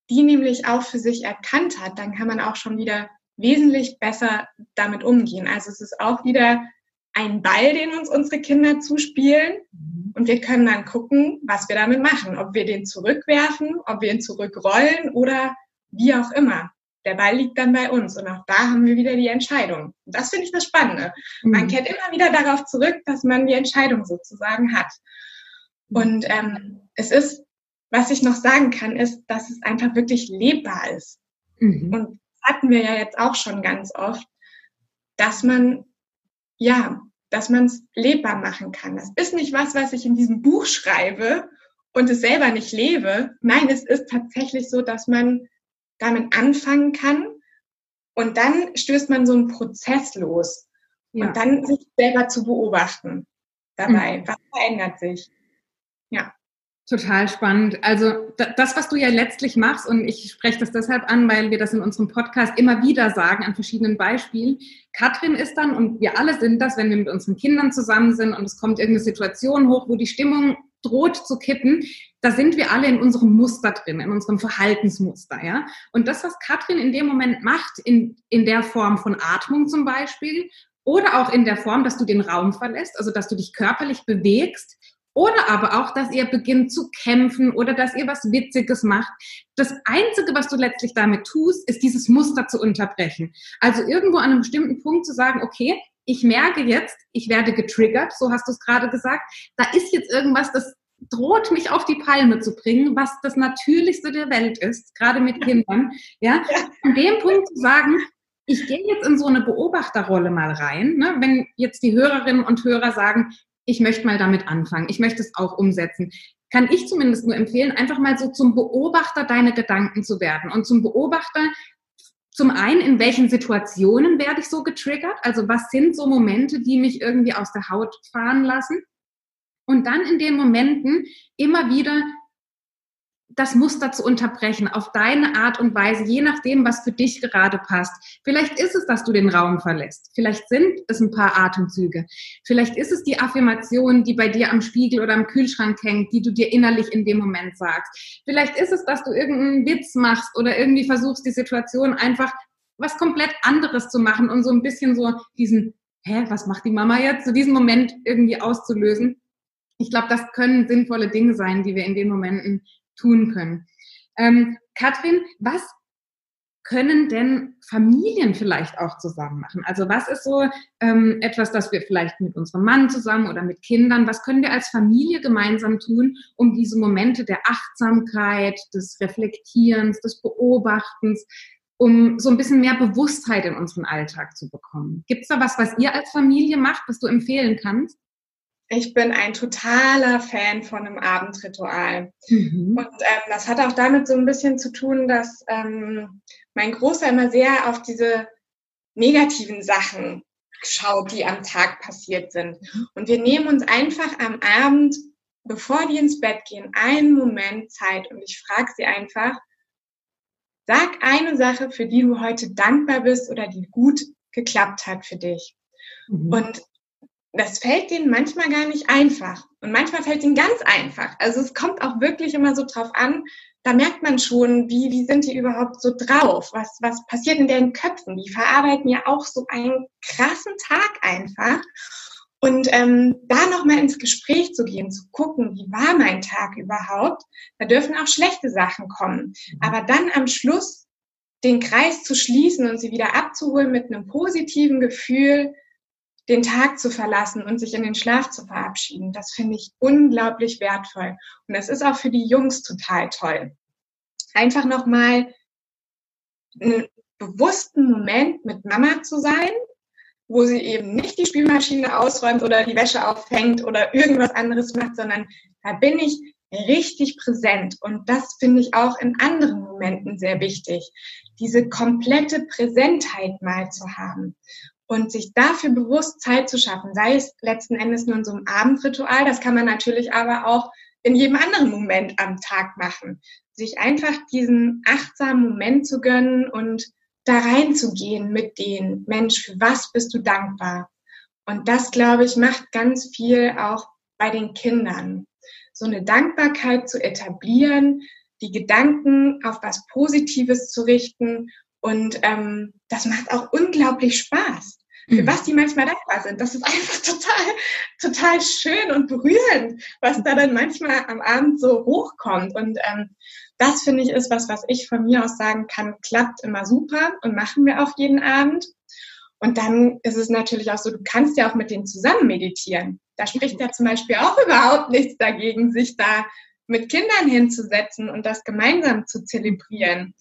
die nämlich auch für sich erkannt hat, dann kann man auch schon wieder wesentlich besser damit umgehen. Also es ist auch wieder ein Ball, den uns unsere Kinder zuspielen. Mhm. Und wir können dann gucken, was wir damit machen. Ob wir den zurückwerfen, ob wir ihn zurückrollen oder wie auch immer. der Ball liegt dann bei uns und auch da haben wir wieder die Entscheidung. Und das finde ich das Spannende. Man mhm. kehrt immer wieder darauf zurück, dass man die Entscheidung sozusagen hat. Mhm. Und ähm, es ist, was ich noch sagen kann, ist, dass es einfach wirklich lebbar ist. Mhm. Und hatten wir ja jetzt auch schon ganz oft, dass man, ja, dass man es lebbar machen kann. Das ist nicht was, was ich in diesem Buch schreibe und es selber nicht lebe. Nein, es ist tatsächlich so, dass man damit anfangen kann und dann stößt man so einen Prozess los ja. und dann sich selber zu beobachten dabei. Mhm. Was verändert sich? Ja. Total spannend. Also das, was du ja letztlich machst, und ich spreche das deshalb an, weil wir das in unserem Podcast immer wieder sagen, an verschiedenen Beispielen. Katrin ist dann, und wir alle sind das, wenn wir mit unseren Kindern zusammen sind und es kommt irgendeine Situation hoch, wo die Stimmung droht zu kippen, da sind wir alle in unserem Muster drin, in unserem Verhaltensmuster, ja. Und das, was Katrin in dem Moment macht, in, in der Form von Atmung zum Beispiel, oder auch in der Form, dass du den Raum verlässt, also dass du dich körperlich bewegst oder aber auch, dass ihr beginnt zu kämpfen oder dass ihr was Witziges macht. Das Einzige, was du letztlich damit tust, ist dieses Muster zu unterbrechen. Also irgendwo an einem bestimmten Punkt zu sagen, okay, ich merke jetzt, ich werde getriggert, so hast du es gerade gesagt. Da ist jetzt irgendwas, das droht mich auf die Palme zu bringen, was das Natürlichste der Welt ist, gerade mit Kindern. Ja, an dem Punkt zu sagen, ich gehe jetzt in so eine Beobachterrolle mal rein. Ne? Wenn jetzt die Hörerinnen und Hörer sagen, ich möchte mal damit anfangen, ich möchte es auch umsetzen, kann ich zumindest nur empfehlen, einfach mal so zum Beobachter deiner Gedanken zu werden und zum Beobachter zum einen, in welchen Situationen werde ich so getriggert? Also was sind so Momente, die mich irgendwie aus der Haut fahren lassen? Und dann in den Momenten immer wieder das Muster zu unterbrechen auf deine Art und Weise, je nachdem, was für dich gerade passt. Vielleicht ist es, dass du den Raum verlässt. Vielleicht sind es ein paar Atemzüge. Vielleicht ist es die Affirmation, die bei dir am Spiegel oder am Kühlschrank hängt, die du dir innerlich in dem Moment sagst. Vielleicht ist es, dass du irgendeinen Witz machst oder irgendwie versuchst, die Situation einfach was komplett anderes zu machen und so ein bisschen so diesen, hä, was macht die Mama jetzt? So diesen Moment irgendwie auszulösen. Ich glaube, das können sinnvolle Dinge sein, die wir in den Momenten tun können. Ähm, Katrin, was können denn Familien vielleicht auch zusammen machen? Also was ist so ähm, etwas, das wir vielleicht mit unserem Mann zusammen oder mit Kindern, was können wir als Familie gemeinsam tun, um diese Momente der Achtsamkeit, des Reflektierens, des Beobachtens, um so ein bisschen mehr Bewusstheit in unseren Alltag zu bekommen? Gibt es da was, was ihr als Familie macht, was du empfehlen kannst? Ich bin ein totaler Fan von einem Abendritual. Mhm. Und ähm, das hat auch damit so ein bisschen zu tun, dass ähm, mein Großer immer sehr auf diese negativen Sachen schaut, die am Tag passiert sind. Und wir nehmen uns einfach am Abend, bevor die ins Bett gehen, einen Moment Zeit und ich frage sie einfach, sag eine Sache, für die du heute dankbar bist oder die gut geklappt hat für dich. Mhm. Und das fällt denen manchmal gar nicht einfach. Und manchmal fällt ihnen ganz einfach. Also es kommt auch wirklich immer so drauf an, da merkt man schon, wie, wie sind die überhaupt so drauf? Was, was passiert in deren Köpfen? Die verarbeiten ja auch so einen krassen Tag einfach. Und ähm, da nochmal ins Gespräch zu gehen, zu gucken, wie war mein Tag überhaupt? Da dürfen auch schlechte Sachen kommen. Aber dann am Schluss den Kreis zu schließen und sie wieder abzuholen mit einem positiven Gefühl, den Tag zu verlassen und sich in den Schlaf zu verabschieden. Das finde ich unglaublich wertvoll. Und das ist auch für die Jungs total toll. Einfach nochmal einen bewussten Moment mit Mama zu sein, wo sie eben nicht die Spülmaschine ausräumt oder die Wäsche aufhängt oder irgendwas anderes macht, sondern da bin ich richtig präsent. Und das finde ich auch in anderen Momenten sehr wichtig, diese komplette Präsentheit mal zu haben und sich dafür bewusst Zeit zu schaffen, sei es letzten Endes nur in so einem Abendritual, das kann man natürlich aber auch in jedem anderen Moment am Tag machen. Sich einfach diesen achtsamen Moment zu gönnen und da reinzugehen mit denen, Mensch, für was bist du dankbar? Und das, glaube ich, macht ganz viel auch bei den Kindern. So eine Dankbarkeit zu etablieren, die Gedanken auf was Positives zu richten und ähm, das macht auch unglaublich Spaß. für mhm. was die manchmal dankbar sind. Das ist einfach total, total schön und berührend, was da dann manchmal am Abend so hochkommt. Und ähm, das finde ich ist was, was ich von mir aus sagen kann, klappt immer super und machen wir auch jeden Abend. Und dann ist es natürlich auch so, du kannst ja auch mit denen zusammen meditieren. Da spricht ja zum Beispiel auch überhaupt nichts dagegen, sich da mit Kindern hinzusetzen und das gemeinsam zu zelebrieren.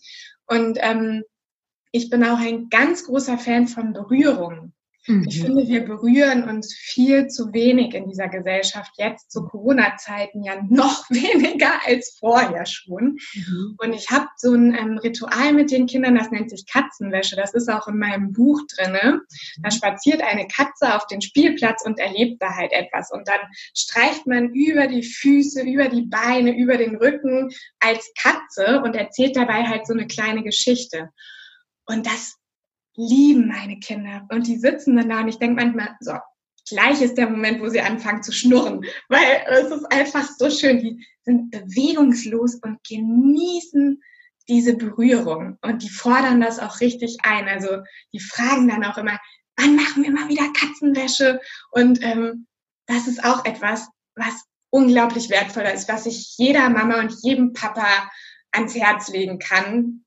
Und ähm, ich bin auch ein ganz großer Fan von Berührung. Mhm. Ich finde, wir berühren uns viel zu wenig in dieser Gesellschaft, jetzt zu Corona-Zeiten ja noch weniger als vorher schon. Mhm. Und ich habe so ein ähm, Ritual mit den Kindern, das nennt sich Katzenwäsche. Das ist auch in meinem Buch drinne. Da spaziert eine Katze auf den Spielplatz und erlebt da halt etwas. Und dann streicht man über die Füße, über die Beine, über den Rücken als Katze und erzählt dabei halt so eine kleine Geschichte. Und das lieben meine Kinder. Und die sitzen dann da und ich denke manchmal, so, gleich ist der Moment, wo sie anfangen zu schnurren, weil es ist einfach so schön. Die sind bewegungslos und genießen diese Berührung und die fordern das auch richtig ein. Also die fragen dann auch immer, wann machen wir mal wieder Katzenwäsche? Und ähm, das ist auch etwas, was unglaublich wertvoll ist, was ich jeder Mama und jedem Papa ans Herz legen kann,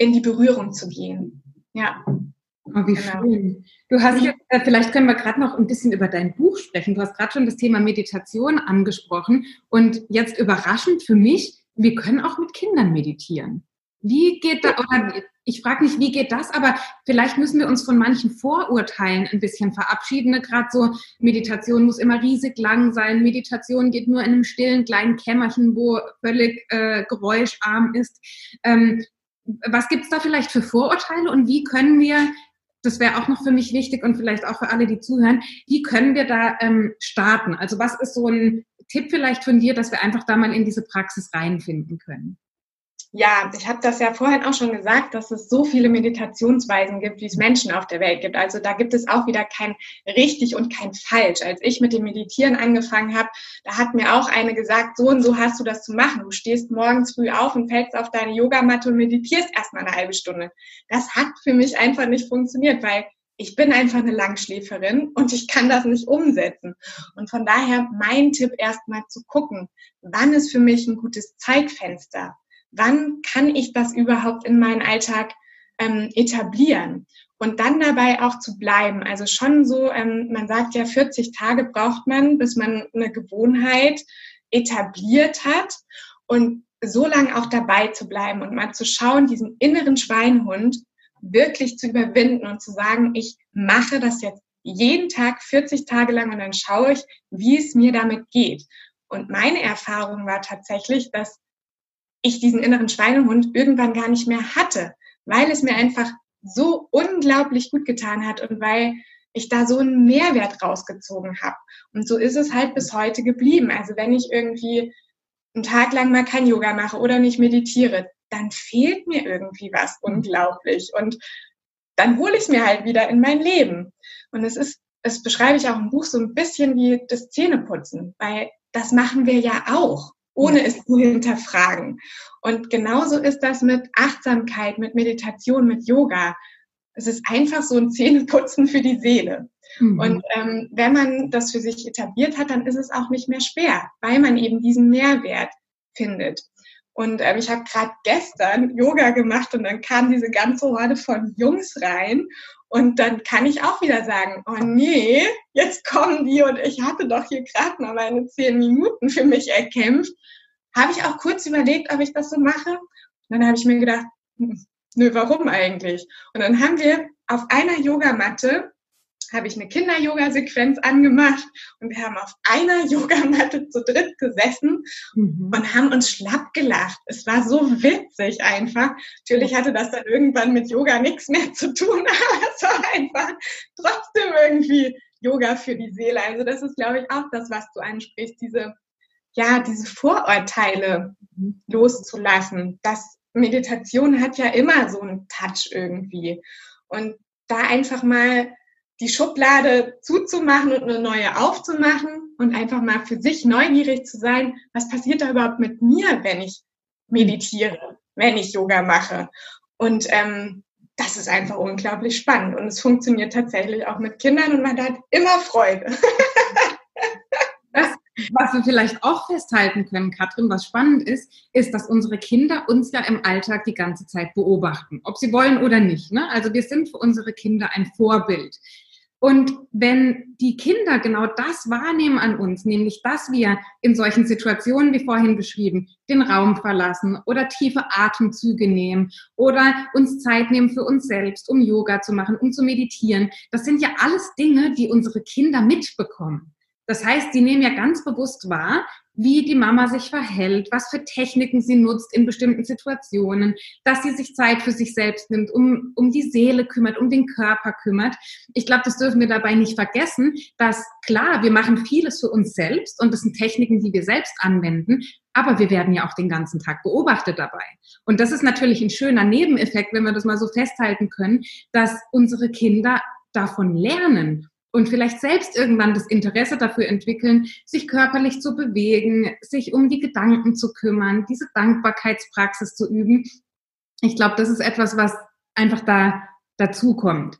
in die Berührung zu gehen. Ja. Oh, wie genau. schön. Du hast jetzt, äh, vielleicht können wir gerade noch ein bisschen über dein Buch sprechen. Du hast gerade schon das Thema Meditation angesprochen und jetzt überraschend für mich, wir können auch mit Kindern meditieren. Wie geht da, oder ich frage nicht, wie geht das, aber vielleicht müssen wir uns von manchen Vorurteilen ein bisschen verabschieden. Gerade so, Meditation muss immer riesig lang sein. Meditation geht nur in einem stillen kleinen Kämmerchen, wo völlig äh, geräuscharm ist. Ähm, was gibt es da vielleicht für Vorurteile und wie können wir das wäre auch noch für mich wichtig und vielleicht auch für alle, die zuhören. Wie können wir da ähm, starten? Also was ist so ein Tipp vielleicht von dir, dass wir einfach da mal in diese Praxis reinfinden können? Ja, ich habe das ja vorhin auch schon gesagt, dass es so viele Meditationsweisen gibt, wie es Menschen auf der Welt gibt. Also da gibt es auch wieder kein richtig und kein falsch. Als ich mit dem Meditieren angefangen habe, da hat mir auch eine gesagt, so und so hast du das zu machen. Du stehst morgens früh auf und fällst auf deine Yogamatte und meditierst erstmal eine halbe Stunde. Das hat für mich einfach nicht funktioniert, weil ich bin einfach eine Langschläferin und ich kann das nicht umsetzen. Und von daher mein Tipp erstmal zu gucken, wann ist für mich ein gutes Zeitfenster? Wann kann ich das überhaupt in meinen Alltag ähm, etablieren? Und dann dabei auch zu bleiben. Also schon so, ähm, man sagt ja, 40 Tage braucht man, bis man eine Gewohnheit etabliert hat. Und so lange auch dabei zu bleiben und mal zu schauen, diesen inneren Schweinhund wirklich zu überwinden und zu sagen, ich mache das jetzt jeden Tag 40 Tage lang und dann schaue ich, wie es mir damit geht. Und meine Erfahrung war tatsächlich, dass ich diesen inneren Schweinehund irgendwann gar nicht mehr hatte, weil es mir einfach so unglaublich gut getan hat und weil ich da so einen Mehrwert rausgezogen habe. Und so ist es halt bis heute geblieben. Also wenn ich irgendwie einen Tag lang mal kein Yoga mache oder nicht meditiere, dann fehlt mir irgendwie was unglaublich. Und dann hole ich es mir halt wieder in mein Leben. Und es ist, es beschreibe ich auch im Buch so ein bisschen wie das Zähneputzen, weil das machen wir ja auch ohne es zu hinterfragen. Und genauso ist das mit Achtsamkeit, mit Meditation, mit Yoga. Es ist einfach so ein Zähneputzen für die Seele. Mhm. Und ähm, wenn man das für sich etabliert hat, dann ist es auch nicht mehr schwer, weil man eben diesen Mehrwert findet. Und ähm, ich habe gerade gestern Yoga gemacht und dann kam diese ganze Horde von Jungs rein und dann kann ich auch wieder sagen, oh nee, jetzt kommen die und ich hatte doch hier gerade mal meine zehn Minuten für mich erkämpft. Habe ich auch kurz überlegt, ob ich das so mache. Und dann habe ich mir gedacht, hm, nö, warum eigentlich? Und dann haben wir auf einer Yogamatte habe ich eine Kinder-Yoga-Sequenz angemacht und wir haben auf einer Yogamatte zu dritt gesessen mhm. und haben uns schlapp gelacht. Es war so witzig einfach. Natürlich hatte das dann irgendwann mit Yoga nichts mehr zu tun, aber es war einfach trotzdem irgendwie Yoga für die Seele. Also das ist, glaube ich, auch das, was du ansprichst, diese, ja, diese Vorurteile mhm. loszulassen. Das Meditation hat ja immer so einen Touch irgendwie. Und da einfach mal die Schublade zuzumachen und eine neue aufzumachen und einfach mal für sich neugierig zu sein, was passiert da überhaupt mit mir, wenn ich meditiere, wenn ich Yoga mache. Und ähm, das ist einfach unglaublich spannend und es funktioniert tatsächlich auch mit Kindern und man hat immer Freude. Das, was wir vielleicht auch festhalten können, Katrin, was spannend ist, ist, dass unsere Kinder uns ja im Alltag die ganze Zeit beobachten, ob sie wollen oder nicht. Ne? Also wir sind für unsere Kinder ein Vorbild. Und wenn die Kinder genau das wahrnehmen an uns, nämlich dass wir in solchen Situationen wie vorhin beschrieben, den Raum verlassen oder tiefe Atemzüge nehmen oder uns Zeit nehmen für uns selbst, um Yoga zu machen, um zu meditieren, das sind ja alles Dinge, die unsere Kinder mitbekommen. Das heißt, sie nehmen ja ganz bewusst wahr, wie die Mama sich verhält, was für Techniken sie nutzt in bestimmten Situationen, dass sie sich Zeit für sich selbst nimmt, um, um die Seele kümmert, um den Körper kümmert. Ich glaube, das dürfen wir dabei nicht vergessen, dass klar, wir machen vieles für uns selbst und das sind Techniken, die wir selbst anwenden, aber wir werden ja auch den ganzen Tag beobachtet dabei. Und das ist natürlich ein schöner Nebeneffekt, wenn wir das mal so festhalten können, dass unsere Kinder davon lernen und vielleicht selbst irgendwann das Interesse dafür entwickeln, sich körperlich zu bewegen, sich um die Gedanken zu kümmern, diese Dankbarkeitspraxis zu üben. Ich glaube, das ist etwas, was einfach da dazu kommt.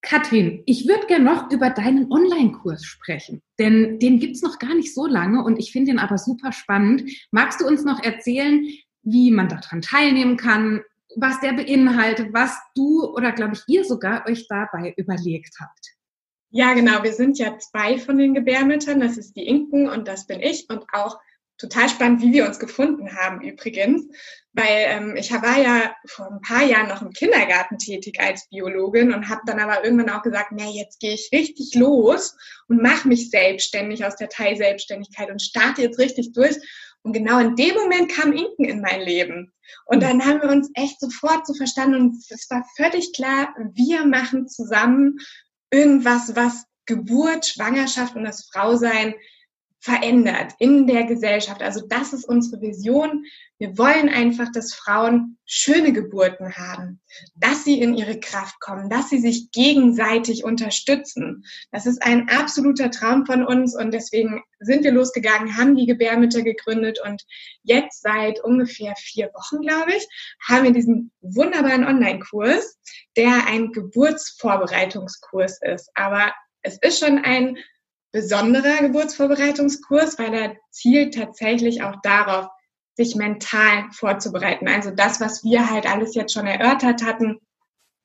Katrin, ich würde gerne noch über deinen Online-Kurs sprechen, denn den gibt's noch gar nicht so lange und ich finde ihn aber super spannend. Magst du uns noch erzählen, wie man daran teilnehmen kann, was der beinhaltet, was du oder glaube ich ihr sogar euch dabei überlegt habt? Ja, genau. Wir sind ja zwei von den Gebärmüttern. Das ist die Inken und das bin ich. Und auch total spannend, wie wir uns gefunden haben übrigens. Weil ähm, ich war ja vor ein paar Jahren noch im Kindergarten tätig als Biologin und habe dann aber irgendwann auch gesagt, nee, jetzt gehe ich richtig los und mache mich selbstständig aus der Teilselbstständigkeit und starte jetzt richtig durch. Und genau in dem Moment kam Inken in mein Leben. Und dann haben wir uns echt sofort so verstanden und es war völlig klar, wir machen zusammen irgendwas, was Geburt, Schwangerschaft und das Frausein verändert in der Gesellschaft. Also das ist unsere Vision. Wir wollen einfach, dass Frauen schöne Geburten haben, dass sie in ihre Kraft kommen, dass sie sich gegenseitig unterstützen. Das ist ein absoluter Traum von uns und deswegen sind wir losgegangen, haben die Gebärmütter gegründet und jetzt seit ungefähr vier Wochen, glaube ich, haben wir diesen wunderbaren Online-Kurs, der ein Geburtsvorbereitungskurs ist. Aber es ist schon ein besonderer Geburtsvorbereitungskurs, weil er zielt tatsächlich auch darauf, sich mental vorzubereiten. Also das, was wir halt alles jetzt schon erörtert hatten,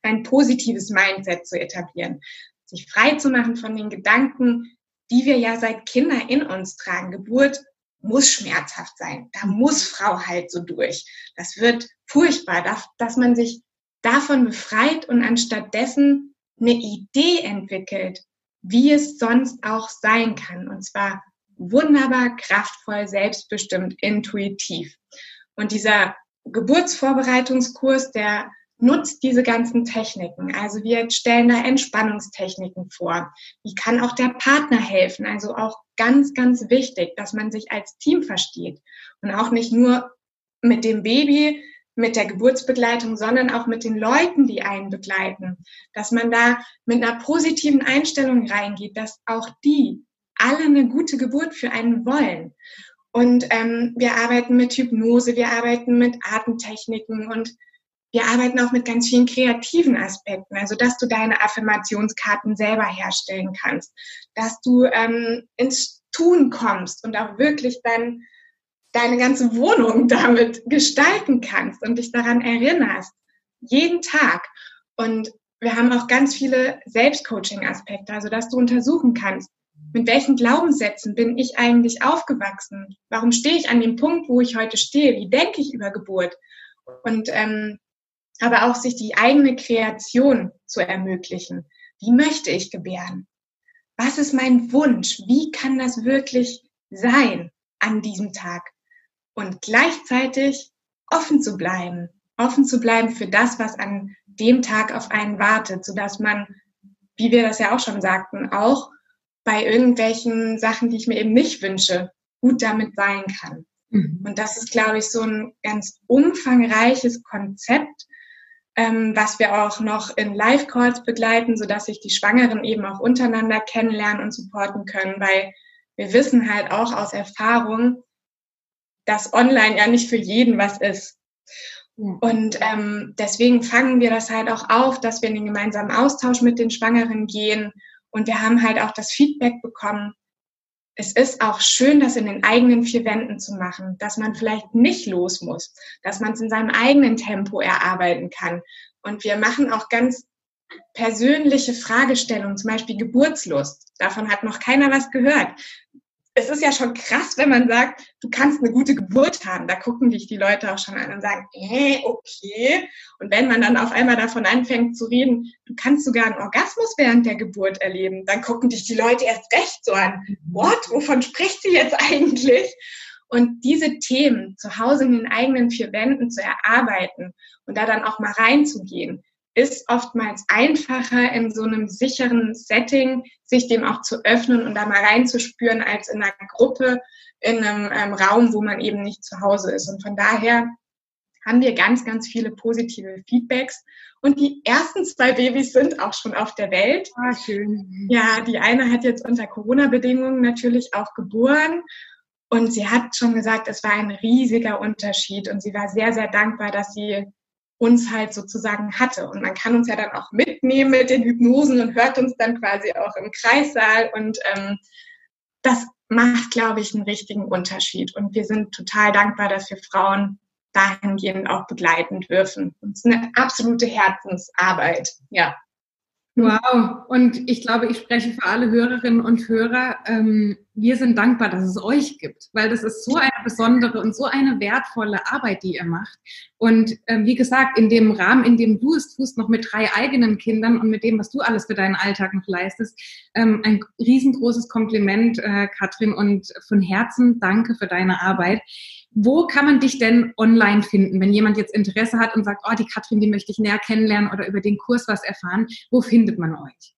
ein positives Mindset zu etablieren, sich frei zu machen von den Gedanken, die wir ja seit Kinder in uns tragen. Geburt muss schmerzhaft sein. Da muss Frau halt so durch. Das wird furchtbar, dass man sich davon befreit und anstatt dessen eine Idee entwickelt, wie es sonst auch sein kann. Und zwar wunderbar, kraftvoll, selbstbestimmt, intuitiv. Und dieser Geburtsvorbereitungskurs, der nutzt diese ganzen Techniken. Also wir stellen da Entspannungstechniken vor. Wie kann auch der Partner helfen? Also auch ganz, ganz wichtig, dass man sich als Team versteht und auch nicht nur mit dem Baby mit der Geburtsbegleitung, sondern auch mit den Leuten, die einen begleiten. Dass man da mit einer positiven Einstellung reingeht, dass auch die alle eine gute Geburt für einen wollen. Und ähm, wir arbeiten mit Hypnose, wir arbeiten mit Atemtechniken und wir arbeiten auch mit ganz vielen kreativen Aspekten, also dass du deine Affirmationskarten selber herstellen kannst, dass du ähm, ins Tun kommst und auch wirklich dann deine ganze Wohnung damit gestalten kannst und dich daran erinnerst. Jeden Tag. Und wir haben auch ganz viele Selbstcoaching-Aspekte, also dass du untersuchen kannst, mit welchen Glaubenssätzen bin ich eigentlich aufgewachsen? Warum stehe ich an dem Punkt, wo ich heute stehe? Wie denke ich über Geburt? Und ähm, aber auch sich die eigene Kreation zu ermöglichen. Wie möchte ich gebären? Was ist mein Wunsch? Wie kann das wirklich sein an diesem Tag? Und gleichzeitig offen zu bleiben, offen zu bleiben für das, was an dem Tag auf einen wartet, so dass man, wie wir das ja auch schon sagten, auch bei irgendwelchen Sachen, die ich mir eben nicht wünsche, gut damit sein kann. Mhm. Und das ist, glaube ich, so ein ganz umfangreiches Konzept, ähm, was wir auch noch in Live-Calls begleiten, so dass sich die Schwangeren eben auch untereinander kennenlernen und supporten können, weil wir wissen halt auch aus Erfahrung, dass online ja nicht für jeden was ist. Und ähm, deswegen fangen wir das halt auch auf, dass wir in den gemeinsamen Austausch mit den Schwangeren gehen. Und wir haben halt auch das Feedback bekommen, es ist auch schön, das in den eigenen vier Wänden zu machen, dass man vielleicht nicht los muss, dass man es in seinem eigenen Tempo erarbeiten kann. Und wir machen auch ganz persönliche Fragestellungen, zum Beispiel Geburtslust. Davon hat noch keiner was gehört es ist ja schon krass, wenn man sagt, du kannst eine gute Geburt haben. Da gucken dich die Leute auch schon an und sagen, äh, okay. Und wenn man dann auf einmal davon anfängt zu reden, du kannst sogar einen Orgasmus während der Geburt erleben, dann gucken dich die Leute erst recht so an. What? Wovon spricht sie jetzt eigentlich? Und diese Themen zu Hause in den eigenen vier Wänden zu erarbeiten und da dann auch mal reinzugehen, ist oftmals einfacher in so einem sicheren Setting, sich dem auch zu öffnen und da mal reinzuspüren, als in einer Gruppe, in einem ähm, Raum, wo man eben nicht zu Hause ist. Und von daher haben wir ganz, ganz viele positive Feedbacks. Und die ersten zwei Babys sind auch schon auf der Welt. Ah, schön. Ja, die eine hat jetzt unter Corona-Bedingungen natürlich auch geboren. Und sie hat schon gesagt, es war ein riesiger Unterschied. Und sie war sehr, sehr dankbar, dass sie uns halt sozusagen hatte. Und man kann uns ja dann auch mitnehmen mit den Hypnosen und hört uns dann quasi auch im Kreissaal. Und ähm, das macht, glaube ich, einen richtigen Unterschied. Und wir sind total dankbar, dass wir Frauen dahingehend auch begleiten dürfen. Es ist eine absolute Herzensarbeit, ja. Wow, und ich glaube, ich spreche für alle Hörerinnen und Hörer. Ähm, wir sind dankbar, dass es euch gibt, weil das ist so eine besondere und so eine wertvolle Arbeit, die ihr macht. Und ähm, wie gesagt, in dem Rahmen, in dem du es tust, noch mit drei eigenen Kindern und mit dem, was du alles für deinen Alltag noch leistest, ähm, ein riesengroßes Kompliment, äh, Katrin, und von Herzen danke für deine Arbeit. Wo kann man dich denn online finden, wenn jemand jetzt Interesse hat und sagt, oh, die Katrin, die möchte ich näher kennenlernen oder über den Kurs was erfahren? Wo findet man euch?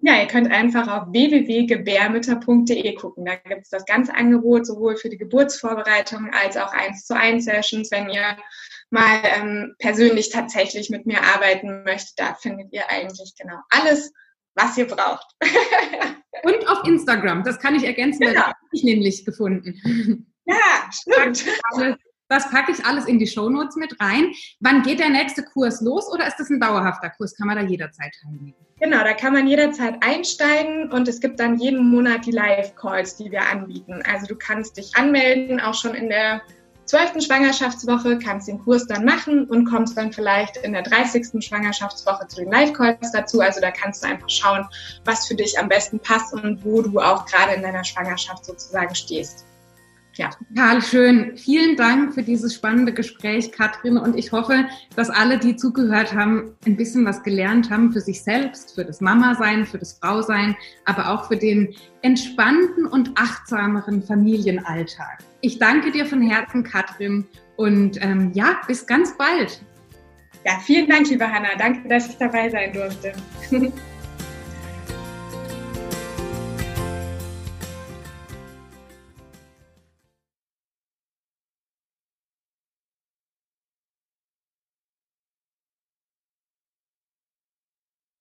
Ja, ihr könnt einfach auf www.gebärmütter.de gucken. Da gibt es das ganze Angebot sowohl für die Geburtsvorbereitung als auch 1 zu 1 Sessions, wenn ihr mal ähm, persönlich tatsächlich mit mir arbeiten möchtet. Da findet ihr eigentlich genau alles, was ihr braucht. Und auf Instagram, das kann ich ergänzen, genau. das habe ich nämlich gefunden. Ja, stimmt. Das packe ich alles in die Shownotes mit rein. Wann geht der nächste Kurs los oder ist das ein dauerhafter Kurs? Kann man da jederzeit teilnehmen? Genau, da kann man jederzeit einsteigen und es gibt dann jeden Monat die Live-Calls, die wir anbieten. Also du kannst dich anmelden, auch schon in der zwölften Schwangerschaftswoche, kannst den Kurs dann machen und kommst dann vielleicht in der 30. Schwangerschaftswoche zu den Live-Calls dazu. Also da kannst du einfach schauen, was für dich am besten passt und wo du auch gerade in deiner Schwangerschaft sozusagen stehst. Ja. Total schön. Vielen Dank für dieses spannende Gespräch, Katrin. Und ich hoffe, dass alle, die zugehört haben, ein bisschen was gelernt haben für sich selbst, für das Mama-Sein, für das Frau-Sein, aber auch für den entspannten und achtsameren Familienalltag. Ich danke dir von Herzen, Katrin. Und ähm, ja, bis ganz bald. Ja, vielen Dank, liebe Hanna. Danke, dass ich dabei sein durfte.